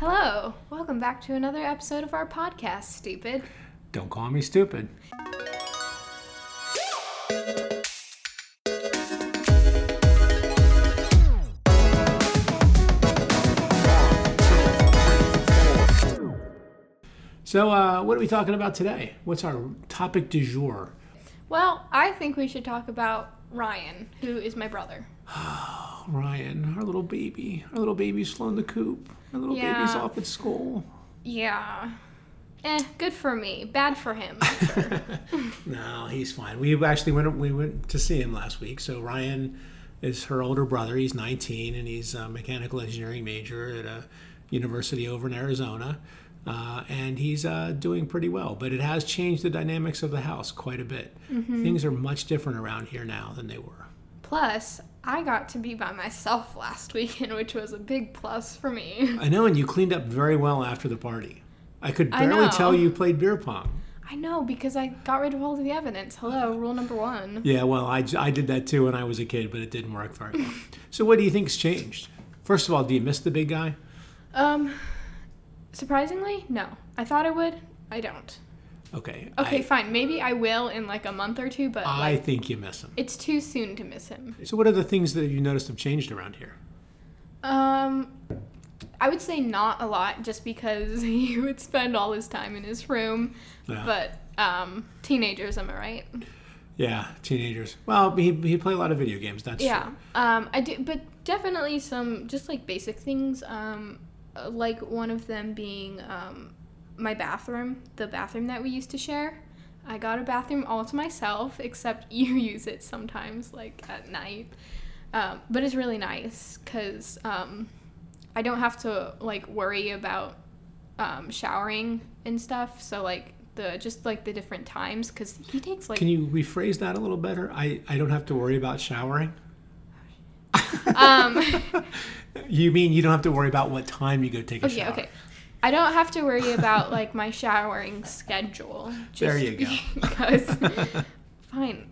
Hello, welcome back to another episode of our podcast, Stupid. Don't call me stupid. So, uh, what are we talking about today? What's our topic du jour? Well, I think we should talk about Ryan, who is my brother. Oh, Ryan, our little baby. Our little baby's flown the coop. Our little baby's off at school. Yeah. Eh, good for me. Bad for him. Sure. No, he's fine. We actually went we went to see him last week. So Ryan is her older brother. He's 19 and he's a mechanical engineering major at a university over in Arizona. Uh, and he's uh, doing pretty well, but it has changed the dynamics of the house quite a bit. Things are much different around here now than they were. plus, I got to be by myself last weekend, which was a big plus for me. I know, and you cleaned up very well after the party. I could barely know. tell you played beer pong. I know, because I got rid of all of the evidence. Hello, rule number one. Yeah, well, I, I did that too when I was a kid, but it didn't work very well. so, what do you think's changed? First of all, do you miss the big guy? Um, surprisingly, no. I thought I would. I don't. Okay. Okay, I, fine. Maybe I will in like a month or two, but I like, think you miss him. it's too soon to miss him. So, what are the things that you noticed have changed around here? Um, I would say not a lot, just because he would spend all his time in his room. Yeah. But um, teenagers, am I right? Yeah, teenagers. Well, he he play a lot of video games. That's yeah. true. Um, I do, but definitely some just like basic things. Um, like one of them being um, my bathroom, the bathroom that we used to share. I got a bathroom all to myself, except you use it sometimes, like at night. Um, but it's really nice because um, I don't have to like worry about um, showering and stuff. So like the just like the different times because he takes like Can you rephrase that a little better? I I don't have to worry about showering. Um. You mean you don't have to worry about what time you go take a Okay, shower? okay. I don't have to worry about like my showering schedule. Just There you go. Because fine.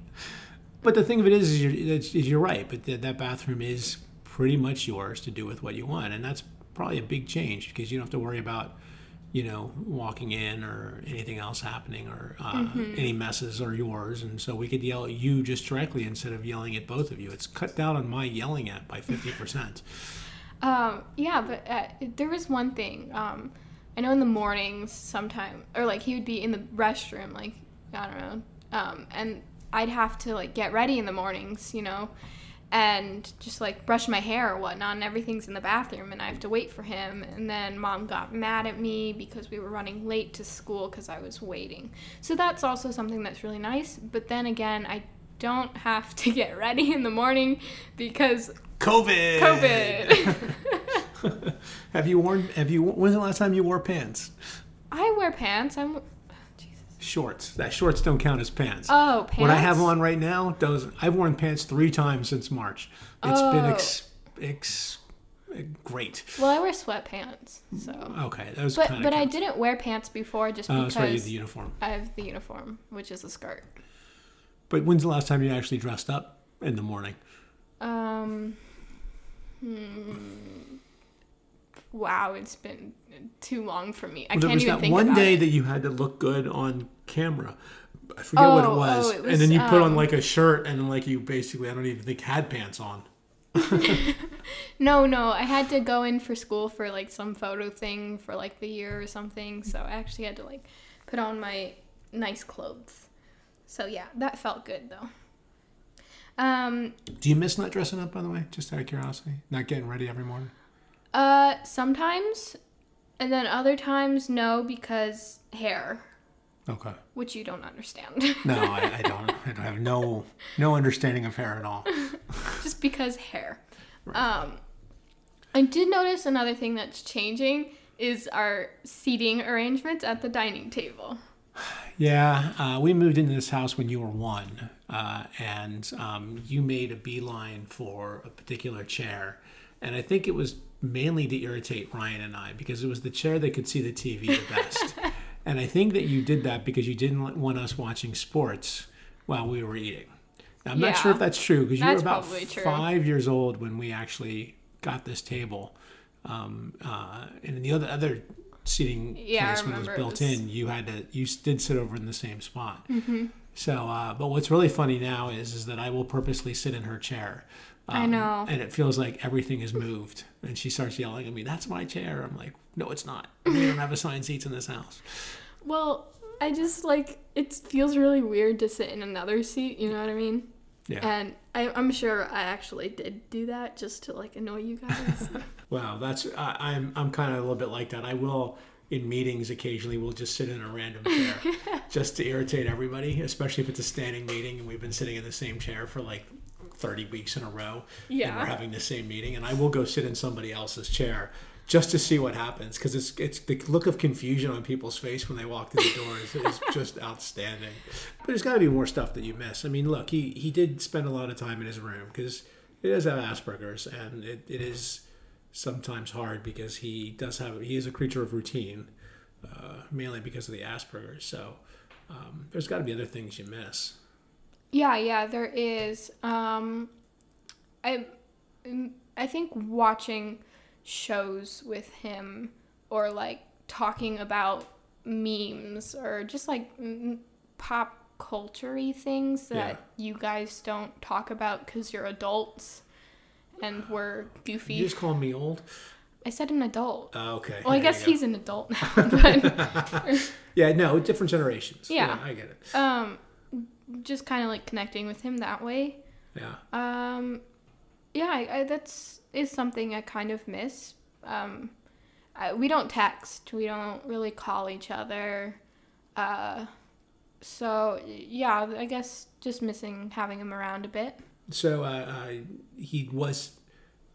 But the thing of it is, is you're, is you're right. But that that bathroom is pretty much yours to do with what you want, and that's probably a big change because you don't have to worry about, you know, walking in or anything else happening or uh, Mm-hmm. any messes are yours. And so we could yell at you just directly instead of yelling at both of you. It's cut down on my yelling at by fifty percent. Um, yeah, but uh, there was one thing. Um, I know in the mornings sometime, or like he would be in the restroom, like I don't know, um, and I'd have to like get ready in the mornings, you know, and just like brush my hair or whatnot, and everything's in the bathroom, and I have to wait for him. And then mom got mad at me because we were running late to school because I was waiting. So that's also something that's really nice. But then again, I don't have to get ready in the morning because COVID. COVID. have you worn? Have you? When's the last time you wore pants? I wear pants. I'm. Shorts. That shorts don't count as pants. Oh, pants. What I have on right now does. I've worn pants three times since March. It's been Oh. ex, ex, great. Well, I wear sweatpants. So. Okay, those But kind but of. I didn't wear pants before just Oh, that's right. Because the uniform. I have the uniform, which is a skirt. But when's the last time you actually dressed up in the morning? Um. Hmm. Wow, it's been too long for me. I Well, can't was even that think one day it. that you had to look good on camera. I forget what it Oh, was. oh, it and then you put on um, like a shirt and like you basically I don't even think had pants on. No, no, I had to go in for school for like some photo thing for like the year or something. So I actually had to like put on my nice clothes. So yeah, that felt good though. Um, Do you miss not dressing up by the way? Just out of curiosity, not getting ready every morning. Uh, sometimes, and then other times no because hair, Okay. which you don't understand. No, I, I don't. I don't have no no understanding of hair at all. Just because hair. Um, I did notice another thing that's changing is our seating arrangements at the dining table. Yeah, uh, we moved into this house when you were one, uh, and um, you made a beeline for a particular chair, and I think it was mainly to irritate Ryan and I because it was the chair that could see the TV the best, and I think that you did that because you didn't want us watching sports while we were eating. Now, I'm not sure if that's true because you were about five years old when we actually got this table. Um, uh, and in the other other seating Yeah, place when it was remember it built was- in, you had to you did sit over in the same spot. Mm-hmm. So, uh, but what's really funny now is is that I will purposely sit in her chair. Um, I know. and it feels like everything is moved. And she starts yelling at me, "That's my chair." I'm like, "No, it's not. We don't have assigned seats in this house." Well, I just like it feels really weird to sit in another seat. You know what I mean? Yeah. And I, I'm sure I actually did do that just to like annoy you guys. Wow, that's I, I'm I'm kind of a little bit like that. I will in meetings occasionally we'll just sit in a random chair just to irritate everybody, especially if it's a standing meeting and we've been sitting in the same chair for like 30 weeks in a row and we're having the same meeting and I will go sit in somebody else's chair just to see what happens because it's it's the look of confusion on people's face when they walk through the doors is just outstanding. But there's got to be more stuff that you miss. I mean, look, he he did spend a lot of time in his room because he does have Asperger's and it, it is sometimes hard because he does have he is a creature of routine, uh, mainly because of the Asperger's. So um, there's got to be other things you miss. Yeah, yeah, there is. Um, I, mm, I think watching shows with him or like talking about memes or just like pop culture things that you guys don't talk about because you're adults and we're goofy. You just call me old. I said an adult. Uh, okay. Well, I there guess he's an adult now, but Yeah, no, different generations. Yeah. I get it. um, just kind of like connecting with him that way. Yeah. Um, yeah, I, I, that's is something I kind of miss. Um, I, we don't text. We don't really call each other. Uh, so yeah, I guess just missing having him around a bit. So uh, uh, he was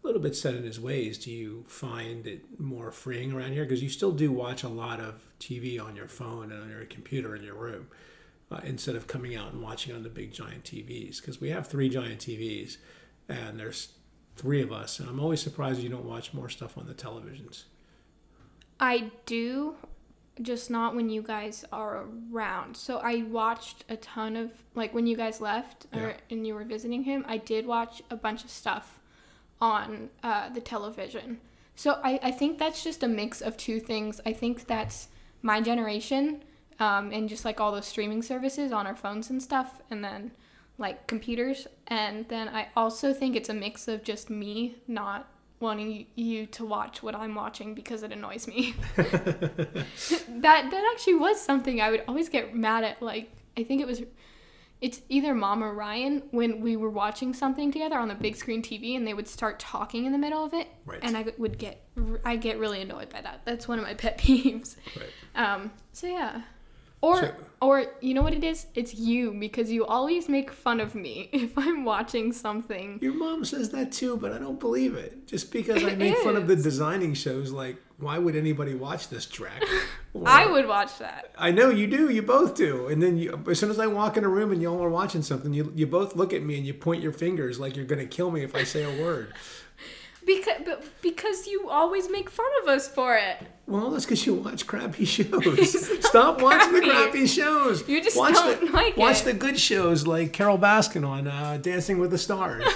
a little bit set in his ways. Do you find it more freeing around here? Because you still do watch a lot of TV on your phone and on your computer in your room uh, instead of coming out and watching on the big giant TVs. Because we have three giant TVs and there's three of us. And I'm always surprised you don't watch more stuff on the televisions. I do, just not when you guys are around. So I watched a ton of like when you guys left or Yeah. and you were visiting him. I did watch a bunch of stuff on uh, the television. So I, I think that's just a mix of two things. I think that's my generation um, and just like all those streaming services on our phones and stuff, and then like computers. And then I also think it's a mix of just me not wanting you to watch what I'm watching because it annoys me. that that actually was something I would always get mad at. Like I think it was, it's either mom or Ryan when we were watching something together on the big screen TV and they would start talking in the middle of it, Right. and I would get I get really annoyed by that. That's one of my pet peeves. Right. Um. So yeah. Or, So- or you know what it is? It's you because you always make fun of me if I'm watching something. Your mom says that too, but I don't believe it. Just because I It make fun of the designing shows, like, why would anybody watch this track? I would watch that. I know you do. You both do. And then you, as soon as I walk in a room and y'all are watching something, you, you both look at me and you point your fingers like you're going to kill me if I say a word. Because, but because you always make fun of us for it. Well, that's because you watch crappy shows. Stop watching the crappy. crappy shows. You just watch don't the, like Watch it. the good shows like Carole Baskin on uh, Dancing with the Stars.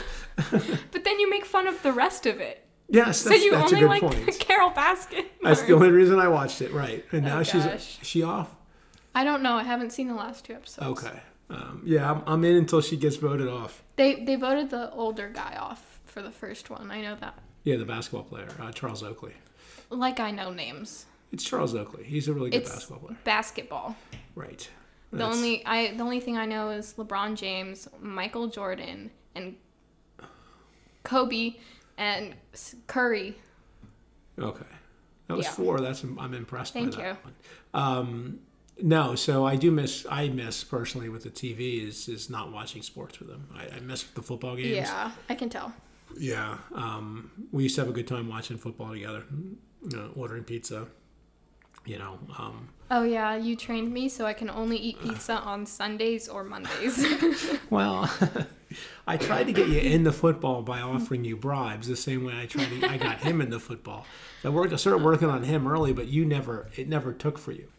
But then you make fun of the rest of it. Yes, that's, So that's, you that's a only good like point. Carole Baskin. That's the only reason I watched it, right? And now Oh, she's is she off. I don't know. I haven't seen the last two episodes. Okay. Um, yeah, I'm, I'm in until she gets voted off. They they voted the older guy off for the first one. I know that. Yeah, the basketball player, uh, Charles Oakley. Like I know names. It's Charles Oakley. He's a really good It's basketball player. basketball. Right. The That's- only I the only thing I know is LeBron James, Michael Jordan, and Kobe and Curry. Okay. That was Yeah. four. That's I'm impressed Thank by that you. one. Um, no, so I do miss. I miss personally with the TV is is not watching sports with them. I, I miss the football games. Yeah, I can tell. Yeah. Um, we used to have a good time watching football together, you know, ordering pizza. You know, um, Oh yeah, you trained me so I can only eat pizza on Sundays or Mondays. well, I tried to get you into football by offering you bribes, the same way I tried. To, I got him into football. So I worked. I started working on him early, but you never. It never took for you.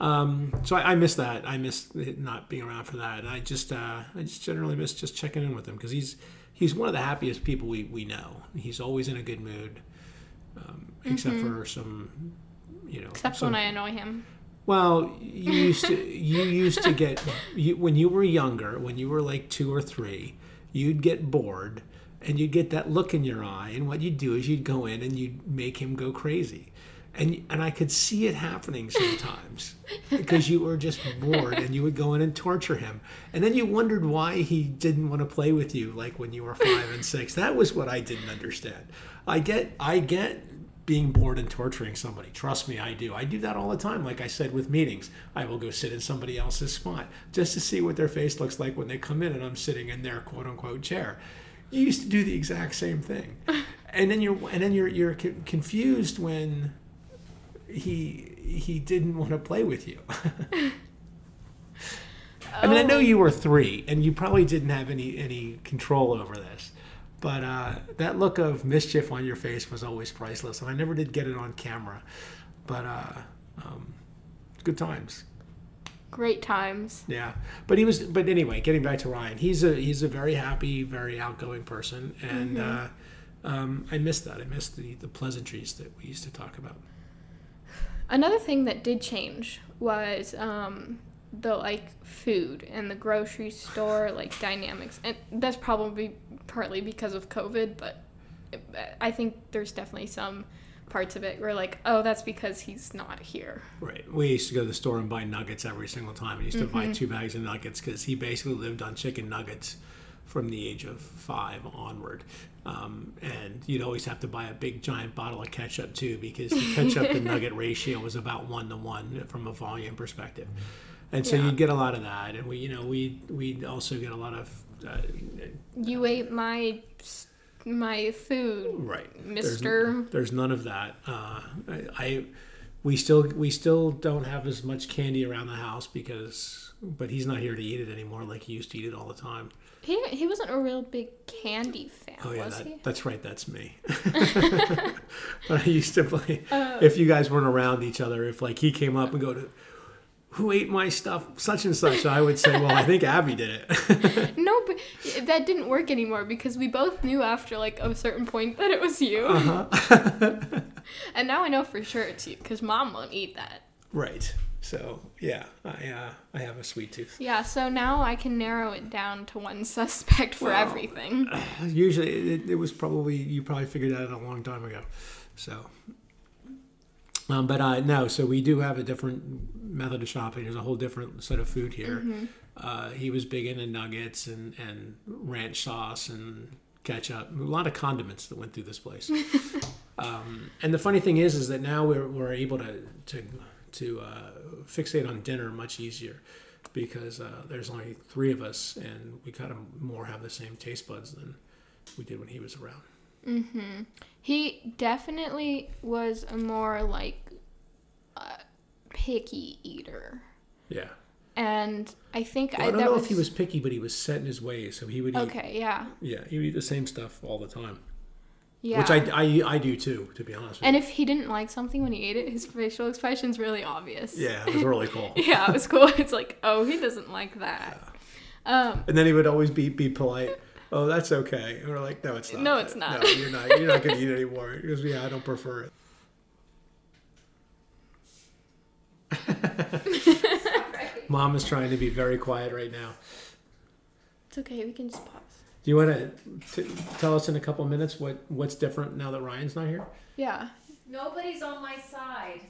Um, so I, I miss that. I miss it not being around for that. I just, uh, I just generally miss just checking in with him because he's he's one of the happiest people we we know. He's always in a good mood. um, except for some, you know, Except some, when I annoy him. well, you used to you used to get you, when you were younger, when you were like two or three, you'd get bored and you'd get that look in your eye, and what you'd do is you'd go in and you'd make him go crazy, and and I could see it happening sometimes because you were just bored and you would go in and torture him, and then you wondered why he didn't want to play with you like when you were five and six. That was what I didn't understand. I get I get being bored and torturing somebody. Trust me, I do. I do that all the time. Like I said with meetings, I will go sit in somebody else's spot just to see what their face looks like when they come in and I'm sitting in their quote unquote chair. You used to do the exact same thing, and then you're and then you're you're confused when he he didn't want to play with you. I mean, I know you were three, and you probably didn't have any any control over this, but uh, that look of mischief on your face was always priceless, and I never did get it on camera. But uh, um, good times, Great times. yeah. But he was. But anyway, getting back to Ryan, he's a he's a very happy, very outgoing person, and uh, um, I miss that. I miss the the pleasantries that we used to talk about. Another thing that did change was um, the like food and the grocery store like dynamics, and that's probably partly because of COVID, but I think there's definitely some parts of it where like, oh, that's because he's not here. Right. We used to go to the store and buy nuggets every single time. We used to buy two bags of nuggets because he basically lived on chicken nuggets from the age of five onward. Um, and you'd always have to buy a big giant bottle of ketchup too because the ketchup to nugget ratio was about one to one from a volume perspective. And so Yeah. you'd get a lot of that. And we, you know, we we also get a lot of uh, You ate my my food. right There's- Mister. There's, none of that. Uh, I, I we still we still don't have as much candy around the house because but he's not here to eat it anymore like he used to eat it all the time. He he wasn't a real big candy fan, Oh yeah, was he? that, that's right. That's me. but I used to play. if you guys weren't around each other, if like he came up and go to, who ate my stuff, such and such, I would say, well, I think Abby did it. No, but that didn't work anymore because we both knew after like a certain point that it was you. Uh-huh. and now I know for sure it's you because mom won't eat that. right. So yeah, I uh, I have a sweet tooth. Yeah, so now I can narrow it down to one suspect for Well, everything. Usually, it, it was probably you probably figured that out a long time ago. So, um, but uh, no. So we do have a different method of shopping. There's a whole different set of food here. Uh, he was big into nuggets and and ranch sauce and ketchup. A lot of condiments that went through this place. um, and the funny thing is, is that now we're we're able to to to uh, fixate on dinner much easier because uh, there's only three of us and we kind of more have the same taste buds than we did when he was around. Mm-hmm. He definitely was a more like uh, picky eater. Yeah. And I think Well, I I, don't know was, if he was picky, but he was set in his ways, so he would eat. Okay, yeah. Yeah, he would eat the same stuff all the time, Yeah. which I, I, I do too, to be honest. And if he didn't like something when he ate it, his facial expression's really obvious. yeah, it was really cool. Yeah, it was cool. It's like, oh, he doesn't like that. Um, And then he would always be be polite. Oh, that's okay. And we're like, no, it's not. No, it's not. No, you're not. You're not going to eat anymore. He goes, yeah, I don't prefer it. Mom is trying to be very quiet right now. it's okay. We can just pause. Do you want to tell us in a couple of minutes what what's different now that Ryan's not here? Yeah, Nobody's on my side.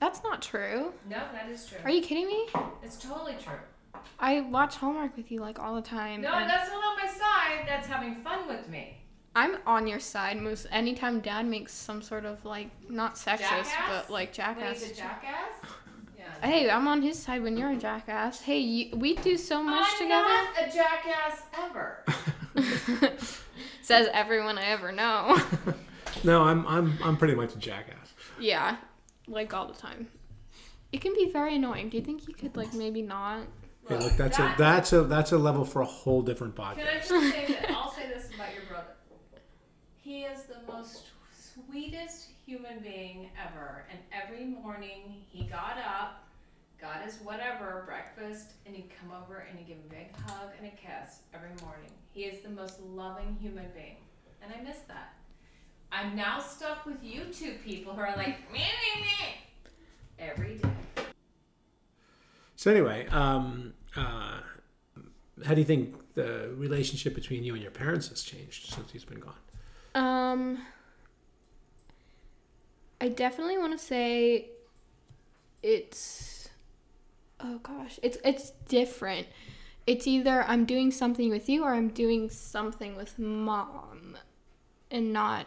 that's not true. No, that is true. Are you kidding me? It's totally true. I watch Hallmark with you like all the time. No, and that's not on my side. That's having fun with me. I'm on your side most anytime Dad makes some sort of like not sexist Jackass? but like When jackass. he's a jackass? Yeah. Hey, I'm on his side when you're a jackass. Hey, you, we do so much I'm together. not a jackass ever. Says everyone I ever know. No, I'm I'm I'm pretty much a jackass. yeah, like all the time. It can be very annoying. Do you think you could like maybe not? Hey, look, that's a that's a that's a level for a whole different podcast. Can I podcast. just say that? I'll say this about your brother. He is the most sweetest human being ever. And every morning he got up, got his whatever breakfast, and he'd come over and he'd give a big hug and a kiss every morning. He is the most loving human being, and I miss that. I'm now stuck with YouTube people who are like me me me every day. So anyway, um, uh, how do you think the relationship between you and your parents has changed since he's been gone? Um, I definitely want to say it's oh gosh, it's it's different. It's either I'm doing something with you or I'm doing something with mom, and not.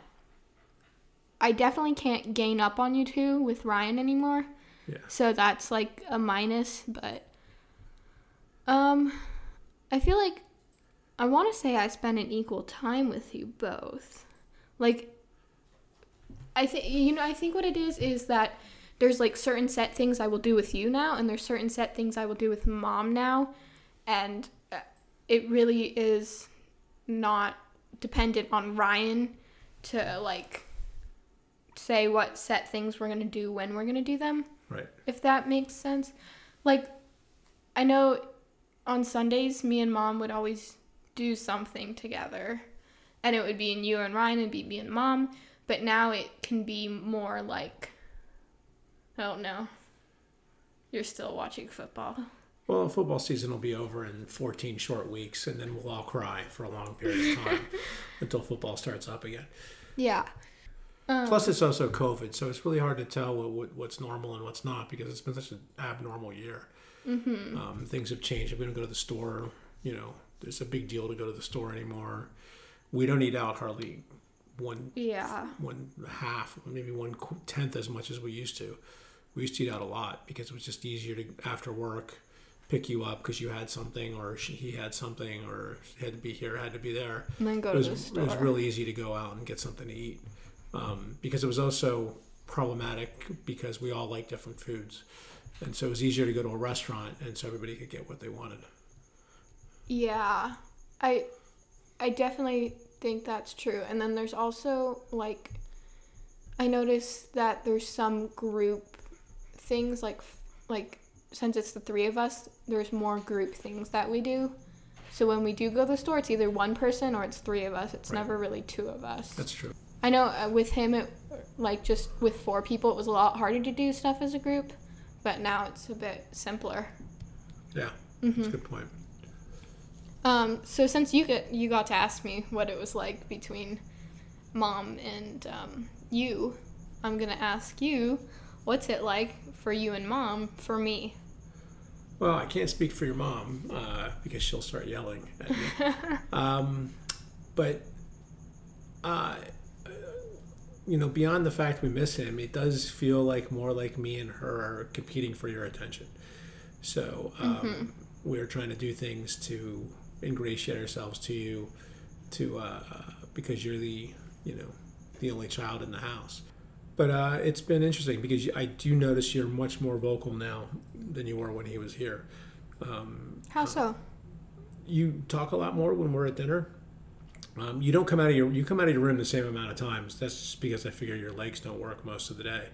I definitely can't gain up on you two with Ryan anymore. Yeah. So that's like a minus, but um I feel like I want to say I spend an equal time with you both. Like I think you know I think what it is is that there's like certain set things I will do with you now and there's certain set things I will do with mom now and uh, it really is not dependent on Ryan to like say what set things we're going to do when we're going to do them Right. if that makes sense. Like, I know on Sundays, me and mom would always do something together. And it would be in you and Ryan, it'd be me and mom. But now it can be more like, I don't. You're still watching football. Well, football season will be over in 14 short weeks, and then we'll all cry for a long period of time until football starts up again. Yeah. Um, Plus, it's also COVID, so it's really hard to tell what, what, what's normal and what's not because it's been such an abnormal year. mhm. Um, things have changed. We don't go to the store. You know, there's a big deal to go to the store anymore. We don't eat out hardly one Yeah. one half, maybe one tenth as much as we used to. We used to eat out a lot because it was just easier to after work pick you up because you had something or she, he had something or had to be here, had to be there. And then go It to was, the it was really easy to go out and get something to eat um, because it was also problematic because we all like different foods. And so it was easier to go to a restaurant and so everybody could get what they wanted. Yeah, I I definitely think that's true. And then there's also like I noticed that there's some group things like like since it's the three of us, there's more group things that we do. So when we do go to the store, it's either one person or it's three of us. It's Right. never really two of us. That's true. I know uh, with him, it like just with four people, it was a lot harder to do stuff as a group, but now it's a bit simpler. Yeah, hmm that's a good point. Um, so since you get you got to ask me what it was like between mom and um, you, I'm gonna ask you, what's it like for you and mom for me? Well, I can't speak for your mom uh, because she'll start yelling at me. um, but, uh, you know, beyond the fact we miss him, it does feel like more like me and her are competing for your attention. So um, we're trying to do things to ingratiate ourselves to you, to uh, because you're the you know the only child in the house. But uh, it's been interesting because I do notice you're much more vocal now than you were when he was here. Um, How so? you talk a lot more when we're at dinner. Um, you don't come out of your you come out of your room the same amount of times. That's just because I figure your legs don't work most of the day.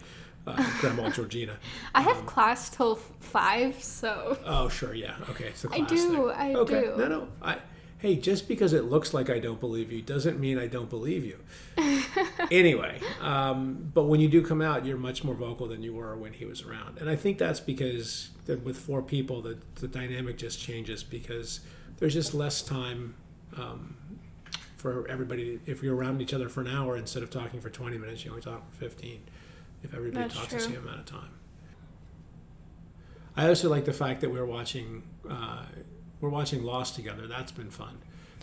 Uh, Grandma Georgina. I have class till five, so Oh sure, yeah, okay. It's the I do, thing. I okay. do. No, no. I hey, just because it looks like I don't believe you doesn't mean I don't believe you. anyway, um, but when you do come out, you're much more vocal than you were when he was around, and I think that's because that with four people, the the dynamic just changes because there's just less time. Um, for everybody, if you're around each other for an hour instead of talking for 20 minutes, you only talk for 15. If everybody That's talks the same amount of time. I also like the fact that we're watching uh, we're watching Lost together. That's been fun.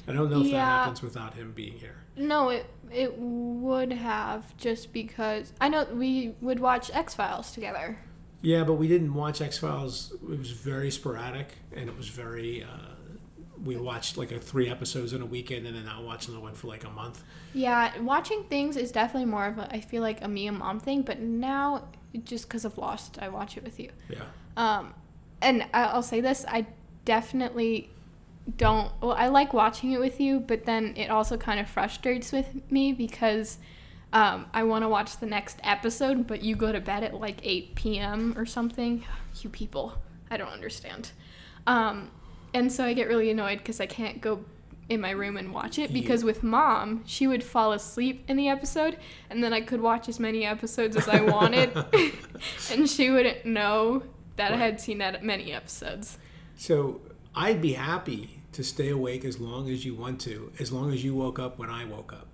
I don't know if that happens without him being here. no, it it would have just because I know we would watch X Files together. Yeah, but we didn't watch X Files. It was very sporadic, and it was very. Uh, we watched like a three episodes in a weekend, and then not watching the one for like a month. Yeah, watching things is definitely more of a I feel like a me and mom thing, but now just because of Lost, I watch it with you. Yeah, Um, and I'll say this: I definitely don't. Well, I like watching it with you, but then it also kind of frustrates with me because um, I want to watch the next episode, but you go to bed at like 8 p.m. or something. You people, I don't understand. Um, and so I get really annoyed because I can't go in my room and watch it because with mom, she would fall asleep in the episode and then I could watch as many episodes as I wanted and she wouldn't know that I had seen that many episodes. So I'd be happy to stay awake as long as you want to, as long as you woke up when I woke up.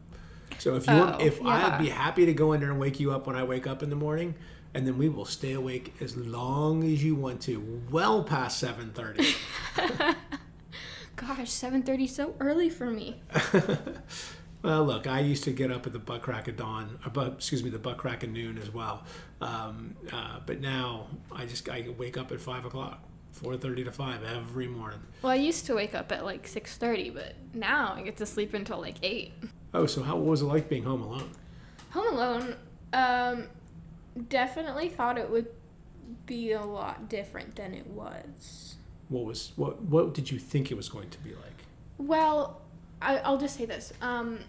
So if you want, Oh, if yeah. I'd be happy to go in there and wake you up when I wake up in the morning, and then we will stay awake as long as you want to, well past seven thirty. Gosh, 7:30 so early for me. well, look, I used to get up at the butt crack of dawn, or but excuse me, the butt crack of noon as well. Um, uh, but now I just I wake up at five o'clock, four thirty to five every morning. Well, I used to wake up at like 6:30, but now I get to sleep until like 8. Oh, so how what was it like being home alone? Home Alone, um, definitely thought it would be a lot different than it was. What was what what did you think it was going to be like? Well, I, I'll just say this. Um,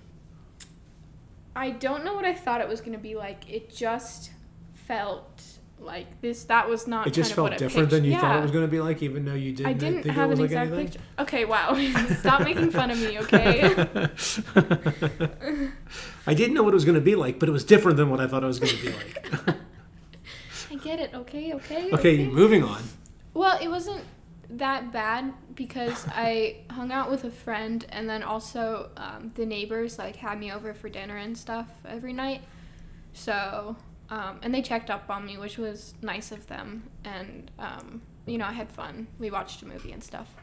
I don't know what I thought it was going to be like. It just felt like this. That was not. It just felt different than you pictured. thought it was going to be like, even though you didn't, I didn't think have it was an like exact anything. picture. Okay, wow. Stop making fun of me, okay? I didn't know what it was going to be like, but it was different than what I thought it was going to be like. I get it. Okay, okay. okay, moving on. Well, it wasn't that bad because I hung out with a friend, and then also um, the neighbors like had me over for dinner and stuff every night. So, um, and they checked up on me, which was nice of them. And um, you know, I had fun. We watched a movie and stuff.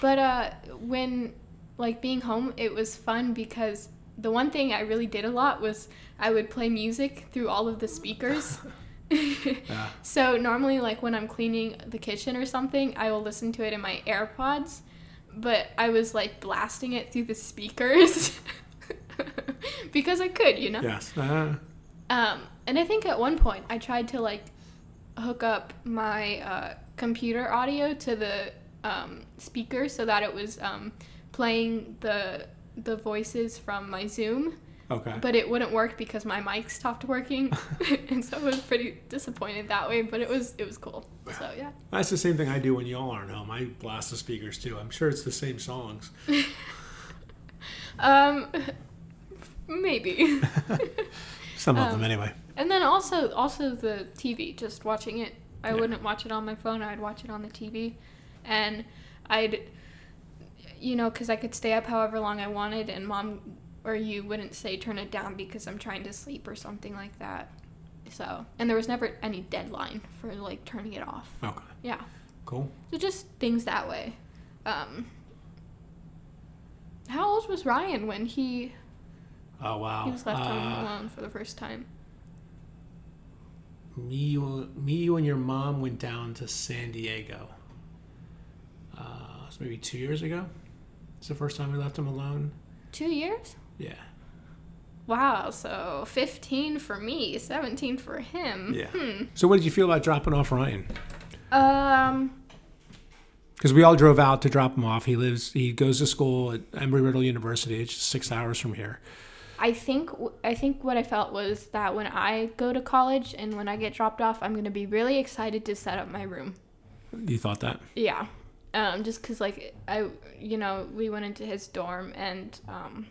But uh, when like being home, it was fun because the one thing I really did a lot was I would play music through all of the speakers. Yeah. So normally, like when I'm cleaning the kitchen or something, I will listen to it in my AirPods. But I was like blasting it through the speakers because I could, you know. Yes. Uh, Um, and I think at one point I tried to like hook up my uh, computer audio to the um, speaker so that it was um, playing the the voices from my Zoom, okay. but it wouldn't work because my mic stopped working, and so I was pretty disappointed that way. But it was it was cool. So yeah. That's the same thing I do when y'all aren't home. I blast the speakers too. I'm sure it's the same songs. Um, maybe. Some of Um, them, anyway. And then also also the TV, just watching it. I Yeah. wouldn't watch it on my phone. I'd watch it on the TV, and I'd, you know, because I could stay up however long I wanted, and mom or you wouldn't say turn it down because I'm trying to sleep or something like that. So, and there was never any deadline for like turning it off. Okay. Yeah, Cool. so just things that way. Um, how old was Ryan when he Oh wow. he was left home Uh, alone for the first time? Me, you, me, you, and your mom went down to San Diego. Uh, it maybe two years ago. It's the first time we left him alone. Two years. Yeah. Wow, so 15 for me, 17 for him. Yeah. Hmm. So, what did you feel about dropping off Ryan? Um, Because we all drove out to drop him off. He lives, he goes to school at Embry Riddle University. It's just six hours from here. I think I think what I felt was that when I go to college and when I get dropped off, I'm gonna be really excited to set up my room. You thought that? Yeah, um, just cause like I, you know, we went into his dorm and um,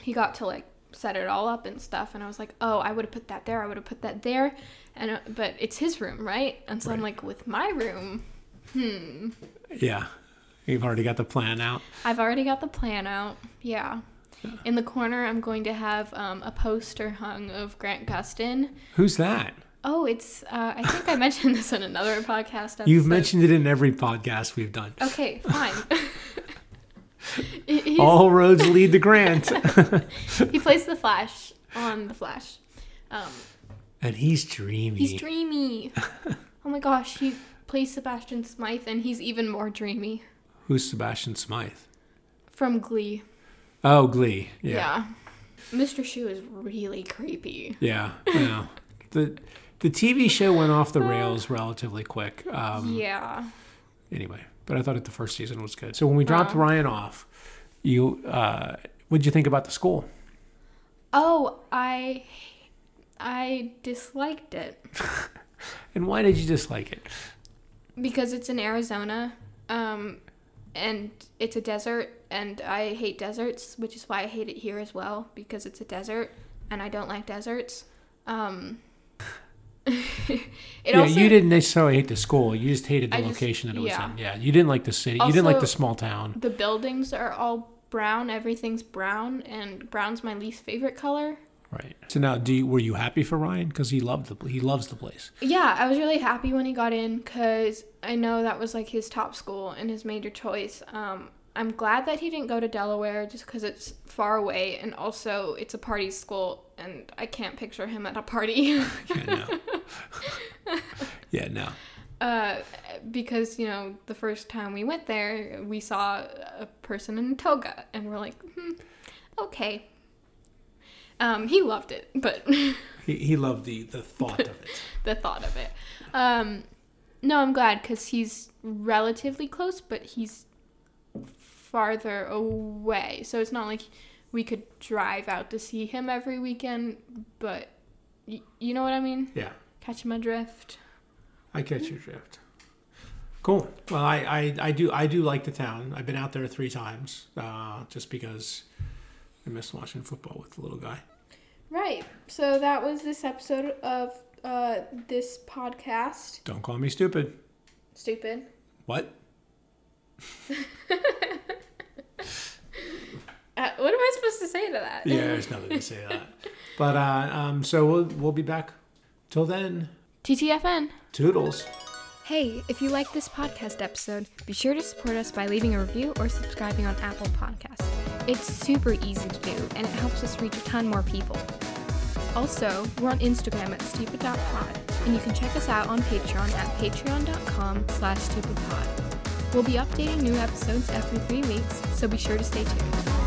he got to like set it all up and stuff, and I was like, oh, I would have put that there, I would have put that there, and uh, but it's his room, right? And so I'm like, with my room, hmm. Yeah. You've already got the plan out. I've already got the plan out. Yeah. In the corner, I'm going to have um, a poster hung of Grant Gustin. Who's that? Oh, it's. Uh, I think I mentioned this in another podcast. Episode. You've mentioned it in every podcast we've done. Okay, fine. He's- All roads lead to Grant. he plays the Flash on the Flash. Um, and he's dreamy. he's dreamy. oh my gosh, he plays Sebastian Smythe, and he's even more dreamy Who's Sebastian Smythe? from Glee. Oh, Glee. Yeah. yeah. Mr. Schue is really creepy. Yeah. Yeah. the the TV show went off the rails relatively quick. Um, yeah. Anyway, but I thought it the first season was good. So when we dropped Wow. Ryan off, you uh, what'd you think about the school? Oh, I I disliked it And why did you dislike it? because it's in Arizona. Um and it's a desert, and I hate deserts, which is why I hate it here as well because it's a desert, and I don't like deserts. Um, it yeah, also, you didn't necessarily hate the school. You just hated the I just- location that it was yeah. in. Yeah, you didn't like the city. you didn't like the small town. The buildings are all brown. Everything's brown, and brown's my least favorite color. Right. So now, do you, were you happy for Ryan because he loved the he loves the place? Yeah, I was really happy when he got in because I know that was like his top school and his major choice. Um, I'm glad that he didn't go to Delaware just because it's far away and also it's a party school and I can't picture him at a party. Yeah, no. yeah, no. uh, because you know the first time we went there, we saw a person in a toga and we're like, hmm, okay. Um, he loved it, but. He, he loved the the thought of it. the thought of it. Um, no, I'm glad because he's relatively close, but he's farther away. So it's not like we could drive out to see him every weekend, but y- you know what I mean? Yeah, Catch my drift. I catch your drift. Cool. Well, I, I, I do I do like the town. I've been out there three times, uh, just because I miss watching football with the little guy. Right. So that was this episode of uh, this podcast. Don't call me stupid. Stupid. What? Uh, what am I supposed to say to that? Yeah, there's nothing to say to that. But uh, um, so we'll we'll be back. Till then, TTFN. toodles. Hey, if you like this podcast episode, be sure to support us by leaving a review or subscribing on Apple Podcasts. It's super easy to do, and it helps us reach a ton more people. Also, we're on Instagram at stupid.pod, and you can check us out on Patreon at patreon.com slash stupidpod. We'll be updating new episodes every three weeks, so be sure to stay tuned.